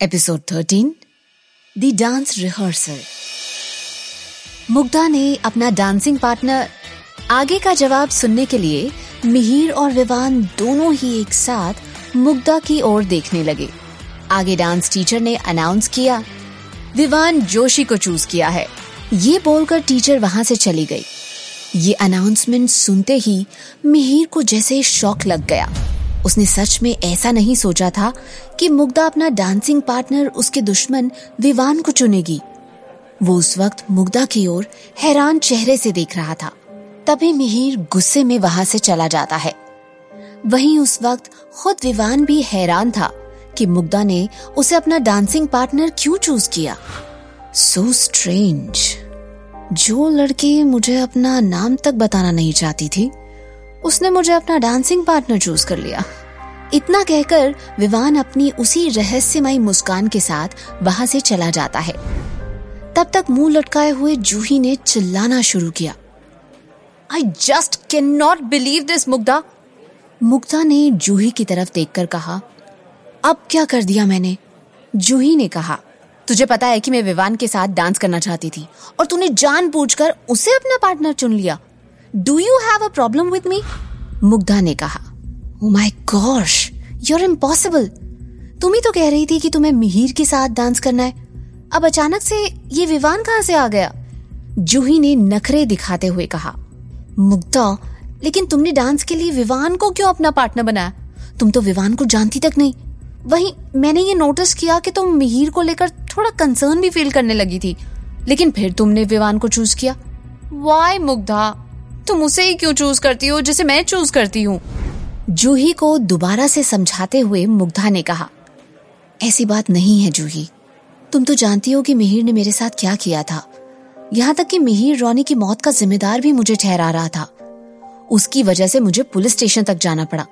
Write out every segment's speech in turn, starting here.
Episode thirteen the dance rehearsal Mugdha ने अपना dancing partner आगे का जवाब सुनने के लिए मिहिर और विवान दोनों ही एक साथ मुग्धा की ओर देखने लगे। आगे डांस टीचर ने अनाउंस किया, विवान जोशी को चूज़ किया है। ये बोलकर टीचर वहाँ से चली गई। ये अनाउंसमेंट सुनते ही मिहिर को जैसे शौक लग गया। उसने सच में ऐसा नहीं सोचा था कि मुग्धा अपना डांसिंग पार्टनर उसके दुश्मन विवान को चुनेगी। वो उस वक्त मुग्धा की ओर हैरान चेहरे से देख रहा था। तभी मिहिर गुस्से में वहाँ से चला जाता है। वहीं उस वक्त खुद विवान भी हैरान था कि मुग्धा ने उसे अपना डांसिंग पार्टनर क्यों चूज़ किया। सो so स्ट्रेंज जो लड़की मुझे अपना नाम तक बताना नहीं चाहती थी, उसने मुझे अपना डांसिंग पार्टनर चूज़ कर लिया। इतना कहकर विवान अपनी उसी रहस्यमयी मुस्कान के साथ वहाँ से चला जाता है। तब तक मुँह लटकाए हुए जूही ने चिल्लाना शुरू किया। I just can not believe this Mugdha. Mugdha ने जूही की तरफ़ देखकर कहा, अब क्या कर दिया मैंने? जूही ने कहा, तुझे पता है कि मैं विवान के साथ डांस करना चाहती थी और तूने जान कर उसे अपना पार्टनर चुन लिया। Do you have a problem with me Mugdha ने कहा oh my gosh you're impossible तुम ही तो कह रही थी कि तुम्हें मिहिर के साथ डांस करना है। अब अचानक से ये विवान कहाँ से आ गया? जूही ने नखरे दिखाते हुए कहा, मुग्धा, लेकिन तुमने डांस के लिए विवान को क्यों अपना पार्टनर बनाया? तुम तो विवान को जानती तक नहीं। वहीं मैंने ये नोटिस किया कि तुम मिहिर को लेकर थोड़ा कंसर्न भी फील करने लगी थी, लेकिन फिर तुमने विवान को चूज़ किया। वाई मुग्धा? तुम उसे ही क्यों चूज़ करती हो जिसे मैं चूज़ करती हूँ? जूही को दोबारा से समझाते हुए मुग्धा ने कहा, ऐसी बात नहीं है जूही। तुम तो जानती हो कि मिहिर ने मेरे साथ क्या किया था। यहाँ तक कि मिहिर रोनी की मौत का जिम्मेदार भी मुझे ठहरा रहा था। उसकी वजह से मुझे पुलिस स्टेशन तक जाना पड़ा।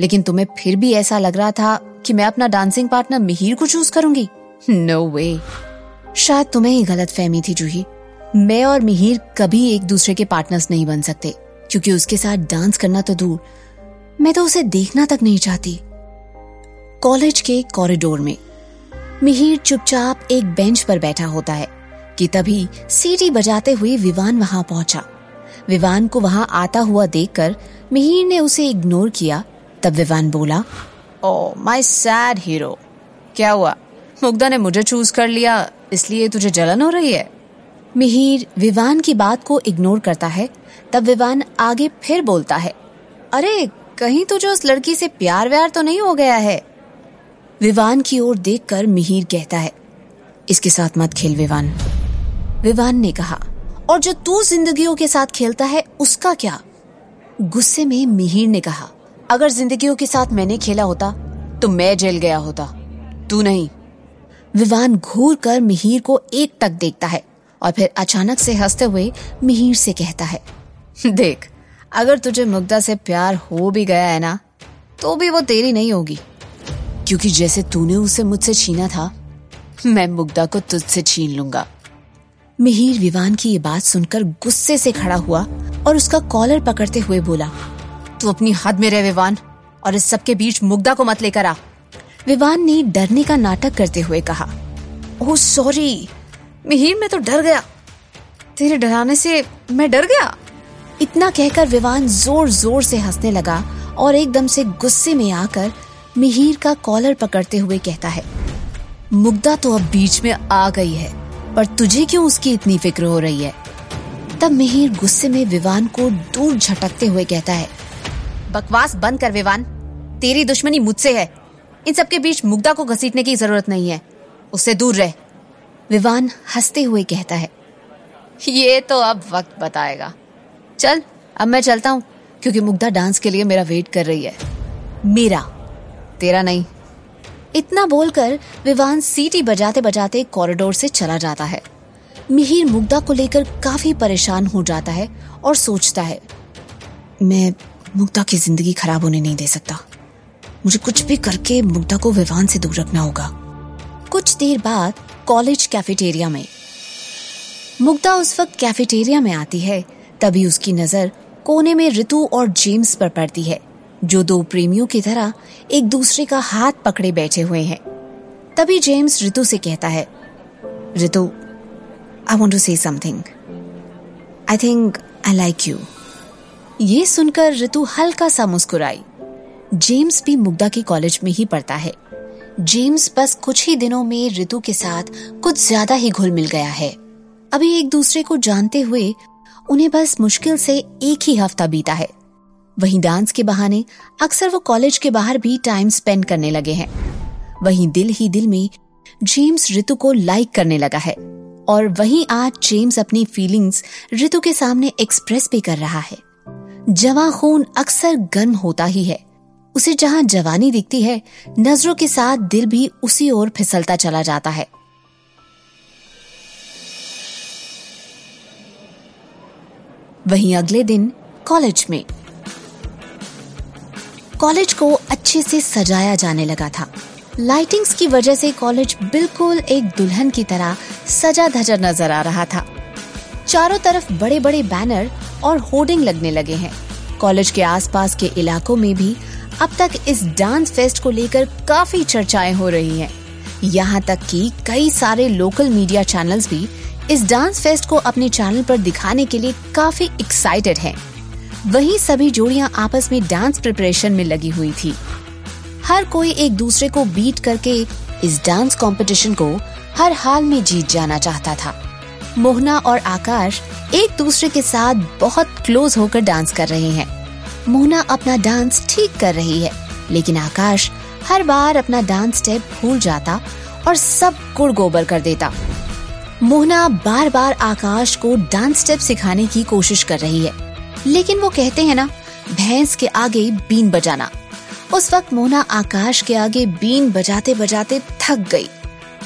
लेकिन तुम्हें फिर भी ऐसा लग रहा था कि मैं अपना डांसिंग पार्टनर मिहिर को चूज़ करूँगी। नो no वे शायद तुम्हें ही गलत फहमी थी जूही। मैं और मिहिर कभी एक दूसरे के पार्टनर्स नहीं बन सकते, क्योंकि उसके साथ डांस करना तो दूर। मैं तो उसे देखना तक नहीं चाहती। कॉलेज के कॉरिडोर में, मिहिर चुपचाप एक बेंच पर बैठा होता है कि तभी सीटी बजाते हुए विवान वहाँ पहुँचा। विवान को वहाँ आता हुआ देखकर मिहिर ने उसे इग्नोर किया। तब विवान बोला ओ माई सैड हीरो क्या हुआ? मुग्धा ने मुझे चूज़ कर लिया, इसलिए तुझे जलन हो रही है? मिहिर विवान की बात को इग्नोर करता है। तब विवान आगे फिर बोलता है, अरे कहीं तुझे उस लड़की से प्यार व्यार तो नहीं हो गया है। विवान की ओर देखकर मिहिर कहता है, इसके साथ मत खेल विवान। विवान ने कहा, और जो तू जिंदगियों के साथ खेलता है, उसका क्या? गुस्से में मिहिर ने कहा, अगर जिंदगियों के साथ मैंने खेला होता तो मैं जेल गया होता। तू नहीं। विवान घूर कर मिहिर को एक टक देखता है और फिर अचानक से हँसते हुए मिहिर से कहता है, देख अगर तुझे मुग्धा से प्यार हो भी गया है ना तो भी वो तेरी नहीं होगी। क्योंकि जैसे तूने उसे मुझसे छीना था, मैं मुग्धा को तुझसे छीन लूँगा। मिहिर विवान की ये बात सुनकर गुस्से से खड़ा हुआ और उसका कॉलर पकड़ते हुए बोला, तू अपनी हद में रह विवान, और इस सबके बीच मुग्धा को मत लेकर आ। विवान ने डरने का नाटक करते हुए कहा सॉरी, मिहिर, मैं तो डर गया। तेरे डराने से मैं डर गया? इतना कहकर विवान ज़ोर ज़ोर से हंसने लगा और एकदम से गुस्से में आकर मिहिर का कॉलर पकड़ते हुए कहता है, मुग्धा तो अब बीच में आ गई है, पर तुझे क्यों उसकी इतनी फ़िक्र हो रही है? तब मिहिर गुस्से में विवान को दूर झटकते हुए कहता है, बकवास बंद कर विवान, तेरी दुश्मनी मुझसे है। इन सबके बीच मुग्धा को घसीटने की ज़रूरत नहीं है, उससे दूर रह। विवान हँसते हुए कहता है, ये तो अब वक्त बताएगा। चल, अब मैं चलता हूँ, क्योंकि मुग्धा डांस के लिए मेरा वेट कर रही है। मेरा, तेरा नहीं। इतना बोलकर विवान सीटी बजाते बजाते कॉरिडोर से चला जाता है। मिहिर मुग्धा को लेकर काफ़ी परेशान हो जाता है और सोचता है, मैं मुग्धा की ज़िंदगी खराब होने नहीं दे सकता। मुझे कुछ भी करके मुग्धा को विवान से दूर रखना होगा। कुछ देर बाद कॉलेज कैफेटेरिया में, मुग्धा उस वक्त कैफेटेरिया में आती है तभी उसकी नज़र कोने में ऋतु और जेम्स पर पड़ती है, जो दो प्रेमियों की तरह एक दूसरे का हाथ पकड़े बैठे हुए हैं। तभी जेम्स ऋतु से कहता है, Ritu I want to say something I think I like you ये सुनकर ऋतु हल्का सा मुस्कुराई। जेम्स भी मुग्धा के कॉलेज में ही पढ़ता है। जेम्स बस कुछ ही दिनों में ऋतु के साथ कुछ ज़्यादा ही घुल मिल गया है। अभी एक दूसरे को जानते हुए उन्हें बस मुश्किल से एक ही हफ़्ता बीता है। वहीं डांस के बहाने अक्सर वो कॉलेज के बाहर भी टाइम स्पेंड करने लगे हैं। वहीं दिल ही दिल में जेम्स ऋतु को लाइक करने लगा है और वहीं आज जेम्स अपनी फीलिंग्स ऋतु के सामने एक्सप्रेस भी कर रहा है। जवा खून अक्सर गर्म होता ही है। उसे जहाँ जवानी दिखती है, नज़रों के साथ दिल भी उसी ओर फिसलता चला जाता है। वहीं अगले दिन कॉलेज में। कॉलेज को अच्छे से सजाया जाने लगा था। लाइटिंग्स की वजह से कॉलेज बिल्कुल एक दुल्हन की तरह सजा धजा नज़र आ रहा था। चारों तरफ़ बड़े बड़े बैनर और होर्डिंग लगने लगे हैं। कॉलेज के आसपास के इलाकों में भी अब तक इस डांस फेस्ट को लेकर काफ़ी चर्चाएँ हो रही हैं। यहाँ तक कि कई सारे लोकल मीडिया चैनल्स भी इस डांस फेस्ट को अपने चैनल पर दिखाने के लिए काफ़ी एक्साइटेड हैं। वहीं सभी जोड़ियाँ आपस में डांस प्रिपरेशन में लगी हुई थी। हर कोई एक दूसरे को बीट करके इस डांस कंपटीशन को हर हाल में जीत जाना चाहता था। मोहना और आकाश एक दूसरे के साथ बहुत क्लोज होकर डांस कर रहे हैं। मोहना अपना डांस ठीक कर रही है, लेकिन आकाश हर बार अपना डांस स्टेप भूल जाता और सब गुड़ गोबर कर देता। मोहना बार बार आकाश को डांस स्टेप सिखाने की कोशिश कर रही है। लेकिन वो कहते हैं ना, भैंस के आगे बीन बजाना। उस वक्त मोना आकाश के आगे बीन बजाते बजाते थक गई।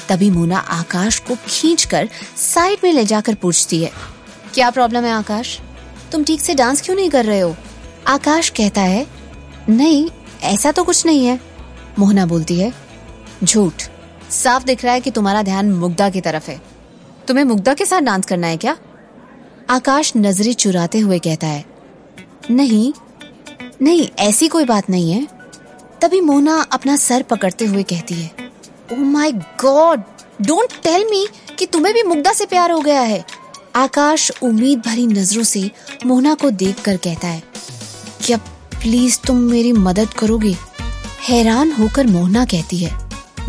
तभी मोना आकाश को खींचकर साइड में ले जाकर पूछती है, क्या प्रॉब्लम है आकाश? तुम ठीक से डांस क्यों नहीं कर रहे हो? आकाश कहता है, नहीं, ऐसा तो कुछ नहीं है। मोहना बोलती है, झूठ। साफ़ दिख रहा है कि तुम्हारा ध्यान मुग्धा की तरफ़ है। तुम्हें मुग्धा के साथ डांस करना है क्या? आकाश नज़रें चुराते हुए कहता है, नहीं नहीं, ऐसी कोई बात नहीं है। तभी मोना अपना सर पकड़ते हुए कहती है ओ my god don't tell me कि तुम्हें भी मुग्धा से प्यार हो गया है। आकाश उम्मीद भरी नज़रों से मोना को देखकर कहता है, क्या प्लीज़ तुम मेरी मदद करोगे? हैरान होकर मोहना कहती है,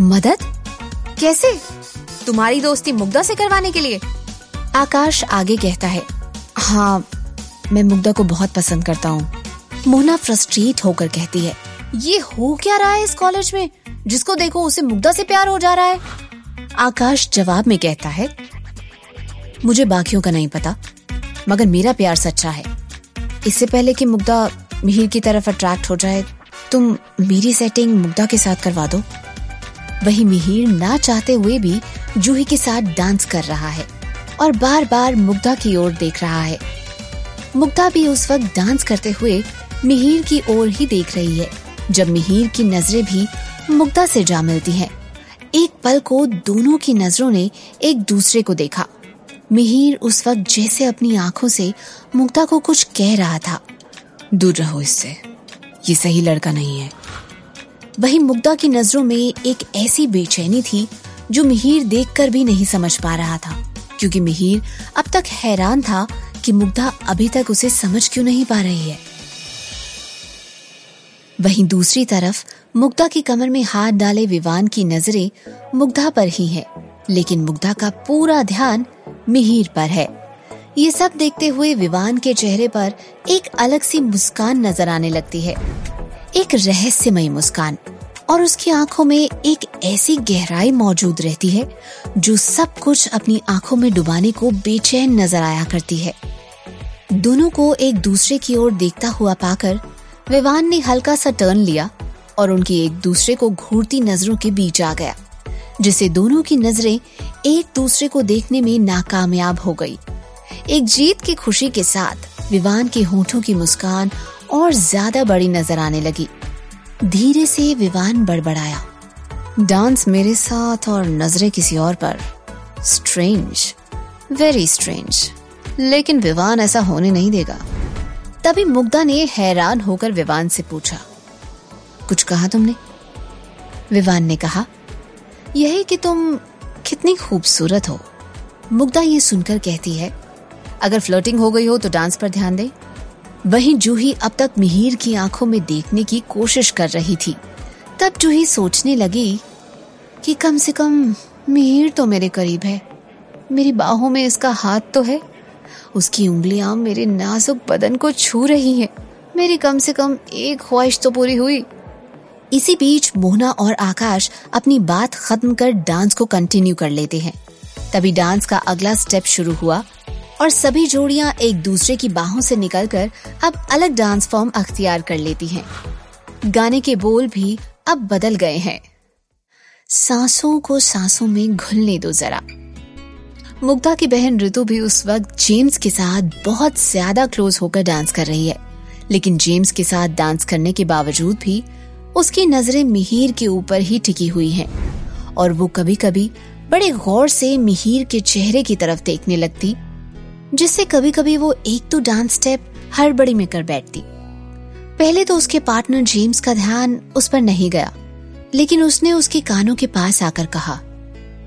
मदद? कैसे? तुम्हारी दोस्ती मुग्धा से करवाने के लिए? आकाश आगे कहता है हाँ मैं मुग्धा को बहुत पसंद करता हूँ। मोना फ्रस्ट्रेट होकर कहती है ये हो क्या रहा है इस कॉलेज में? जिसको देखो उसे मुग्धा से प्यार हो जा रहा है। आकाश जवाब में कहता है मुझे बाकियों का नहीं पता मगर मेरा प्यार सच्चा है। इससे पहले कि मुग्धा मिहिर की तरफ़ अट्रैक्ट हो जाए तुम मेरी सेटिंग मुग्धा के साथ करवा दो। वही मिहिर ना चाहते हुए भी जूही के साथ डांस कर रहा है और बार बार मुग्धा की ओर देख रहा है। मुग्धा भी उस वक्त डांस करते हुए मिहिर की ओर ही देख रही है जब मिहिर की नज़रें भी मुग्धा से जा मिलती हैं। एक पल को दोनों की नज़रों ने एक दूसरे को देखा। मिहिर उस वक्त जैसे अपनी आँखों से मुग्धा को कुछ कह रहा था। दूर रहो इससे ये सही लड़का नहीं है। वही मुग्धा की नज़रों में एक ऐसी बेचैनी थी जो मिहिर देखकर भी नहीं समझ पा रहा था। क्योंकि मिहिर अब तक हैरान था कि मुग्धा अभी तक उसे समझ क्यों नहीं पा रही है। वहीं दूसरी तरफ़, मुग्धा की कमर में हाथ डाले विवान की नज़रें मुग्धा पर ही है, लेकिन मुग्धा का पूरा ध्यान मिहिर पर है। ये सब देखते हुए विवान के चेहरे पर एक अलग सी मुस्कान नज़र आने लगती है। एक रहस्यमयी मुस्कान। और उसकी आँखों में एक ऐसी गहराई मौजूद रहती है, जो सब कुछ अपनी आँखों में डुबाने को बेचैन नज़र आया करती है। दोनों को एक दूसरे की ओर देखता हुआ पाकर, विवान ने हल्का सा टर्न लिया और उनकी एक दूसरे को घूरती नज़रों के बीच आ गया जिसे दोनों की नज़रें एक दूसरे को देखने में नाकामयाब हो गई। एक जीत की खुशी के साथ विवान के होठों की मुस्कान और ज़्यादा बड़ी नज़र आने लगी। धीरे से विवान बड़बड़ाया। डांस मेरे साथ और नज़रें किसी और पर। स्ट्रेंज वेरी स्ट्रेंज लेकिन विवान ऐसा होने नहीं देगा। तभी मुग्धा ने हैरान होकर विवान से पूछा, कुछ कहा तुमने? विवान ने कहा, यह कि तुम कितनी खूबसूरत हो। मुग्धा ये सुनकर कहती है, अगर फ्लोटिंग हो गई हो तो डांस पर ध्यान दे। वहीं जूही अब तक मिहिर की आँखों में देखने की कोशिश कर रही थी। तब जूही सोचने लगी कि कम से कम मिहिर तो मेरे करीब है। मेरी बाहों में इसका हाथ तो है। उसकी उंगलियाँ मेरे नाजुक बदन को छू रही हैं। मेरी कम से कम एक ख्वाहिश तो पूरी हुई। इसी बीच मोहना और आकाश अपनी बात खत्म कर डांस को कंटिन्यू कर लेते हैं। तभी डांस का अगला स्टेप शुरू हुआ। और सभी जोड़ियाँ एक दूसरे की बाहों से निकलकर अब अलग डांस फॉर्म अख्तियार कर लेती हैं। गाने के बोल भी अब बदल गए हैं। सांसों को सांसों में घुलने दो जरा। मुग्धा की बहन ऋतु भी उस वक्त जेम्स के साथ बहुत ज़्यादा क्लोज होकर डांस कर रही है। लेकिन जेम्स के साथ डांस करने के बावजूद भी उसकी नज़रें मिहिर के ऊपर ही टिकी हुई हैं और वो कभी कभी बड़े गौर से मिहिर के चेहरे की तरफ़ देखने लगती जिससे कभी कभी वो एक तो डांस स्टेप हड़बड़ी में कर बैठती। पहले तो उसके पार्टनर जेम्स का ध्यान उस पर नहीं गया, लेकिन उसने उसके कानों के पास आकर कहा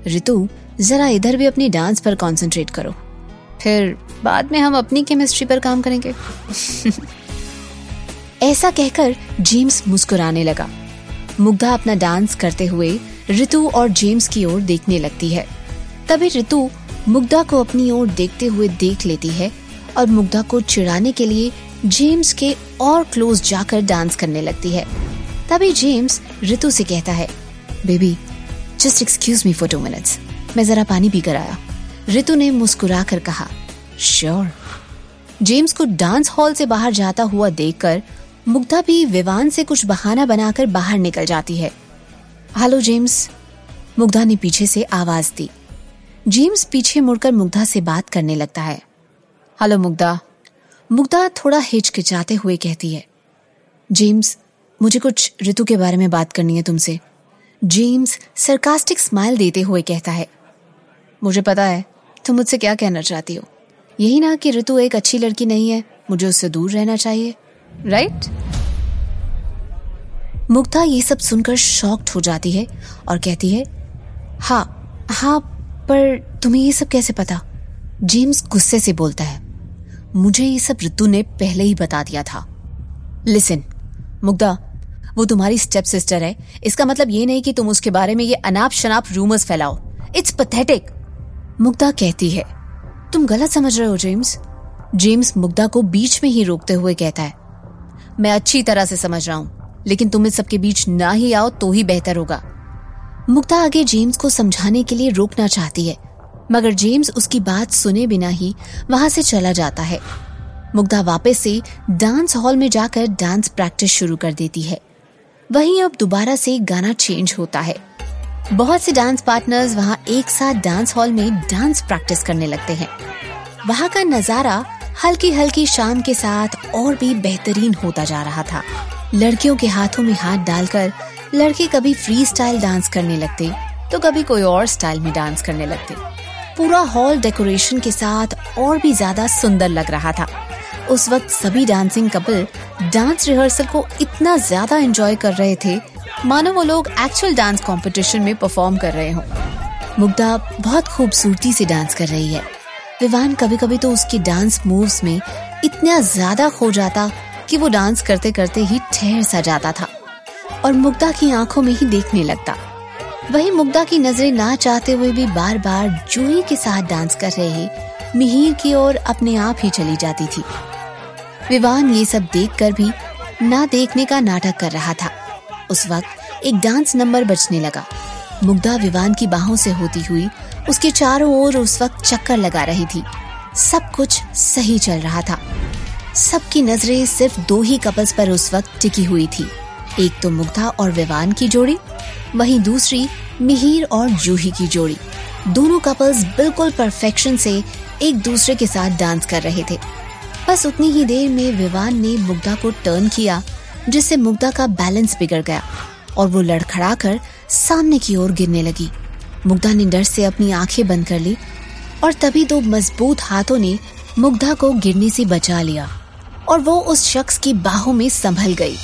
ऋतु जरा इधर भी अपनी डांस पर कंसंट्रेट करो। फिर बाद में हम अपनी केमिस्ट्री पर काम करेंगे। ऐसा कहकर जेम्स मुस्कुराने लगा। मुग्धा अपना डांस करते हुए ऋतु और जेम्स की ओर देखने लगती है। तभी ऋतु मुग्धा को अपनी ओर देखते हुए देख लेती है और मुग्धा को चिढ़ाने के लिए जेम्स के और क्लोज जाकर डांस करने लगती है। तभी जेम्स ऋतु से कहता है, baby just excuse me for two minutes मैं जरा पानी पी कर आया। ऋतु ने मुस्कुरा कर कहा श्योर जेम्स को डांस हॉल से बाहर जाता हुआ देखकर मुग्धा भी विवान से कुछ बहाना बनाकर बाहर निकल जाती है। हेलो जेम्स, मुग्धा ने पीछे से आवाज़ दी। जेम्स पीछे मुड़कर मुग्धा से बात करने लगता है। हेलो मुग्धा। मुग्धा थोड़ा हिचकिचाते हुए कहती है। जेम्स, मुझे कुछ ऋतु के बारे में बात करनी है तुमसे। जेम्स सरकास्टिक स्माइल देते हुए कहता है। मुझे पता है, तुम मुझसे क्या कहना चाहती हो। यही ना कि ऋतु एक अच्छी लड़की नहीं है, मुझे उससे दूर रहना चाहिए। राइट मुग्धा ये सब सुनकर शॉक्ड हो जाती है और कहती है हाँ हाँ पर तुम्हें ये सब कैसे पता? जेम्स गुस्से से बोलता है। मुझे ये सब ऋतु ने पहले ही बता दिया था। लिसन मुग्धा, वो तुम्हारी स्टेप सिस्टर है। इसका मतलब ये नहीं कि तुम उसके बारे में ये अनाप शनाप रूमर्स फैलाओ। इट्स पथेटिक मुग्धा कहती है, तुम गलत समझ रहे हो, जेम्स। जेम्स मुग्धा को बीच में ही रोकते हुए कहता है, मैं अच्छी तरह से समझ रहा हूँ, लेकिन तुम इस सबके बीच ना ही आओ तो ही बेहतर होगा। मुक्ता आगे जेम्स को समझाने के लिए रोकना चाहती है, मगर जेम्स उसकी बात सुने बिना ही वहाँ से चला जाता है। मुग्धा वापस से डांस हॉल में जाकर डांस प्रैक्टिस शुरू कर देती है। वहीं अब दोबारा से गाना चेंज होता है। बहुत से डांस पार्टनर्स वहाँ एक साथ डांस हॉल में डांस प्रैक्टिस करने लगते हैं। वहाँ का नज़ारा हल्की हल्की शाम के साथ और भी बेहतरीन होता जा रहा था। लड़कियों के हाथों में हाथ डालकर लड़के कभी फ्री स्टाइल डांस करने लगते तो कभी कोई और स्टाइल में डांस करने लगते। पूरा हॉल डेकोरेशन के साथ और भी ज़्यादा सुंदर लग रहा था। उस वक्त सभी डांसिंग कपल डांस रिहर्सल को इतना ज़्यादा एंजॉय कर रहे थे, मानो वो लोग एक्चुअल डांस कंपटीशन में परफॉर्म कर रहे हो। मुग्धा बहुत खूबसूरती से डांस कर रही है। विवान कभी कभी तो उसके डांस मूव्स में इतना ज़्यादा खो जाता कि वो डांस करते करते ही ठहर सा जाता था। और मुग्धा की आँखों में ही देखने लगता। वही मुग्धा की नज़रें ना चाहते हुए भी बार बार जूही के साथ डांस कर रहे मिहिर की ओर अपने आप ही चली जाती थी। विवान ये सब देखकर भी ना देखने का नाटक कर रहा था। उस वक्त एक डांस नंबर बजने लगा। मुग्धा विवान की बाहों से होती हुई उसके चारों ओर उस वक्त चक्कर लगा रही थी। सब कुछ सही चल रहा था। सबकी नज़रें सिर्फ़ दो ही कपल्स पर उस वक्त टिकी हुई थी। एक तो मुग्धा और विवान की जोड़ी, वहीं दूसरी मिहिर और जूही की जोड़ी। दोनों कपल्स बिल्कुल परफेक्शन से एक दूसरे के साथ डांस कर रहे थे। बस उतनी ही देर में विवान ने मुग्धा को टर्न किया, जिससे मुग्धा का बैलेंस बिगड़ गया और वो लड़खड़ा कर सामने की ओर गिरने लगी। मुग्धा ने डर से अपनी आँखें बंद कर ली और तभी दो मज़बूत हाथों ने मुग्धा को गिरने से बचा लिया और वो उस शख्स की बाहों में संभल गई।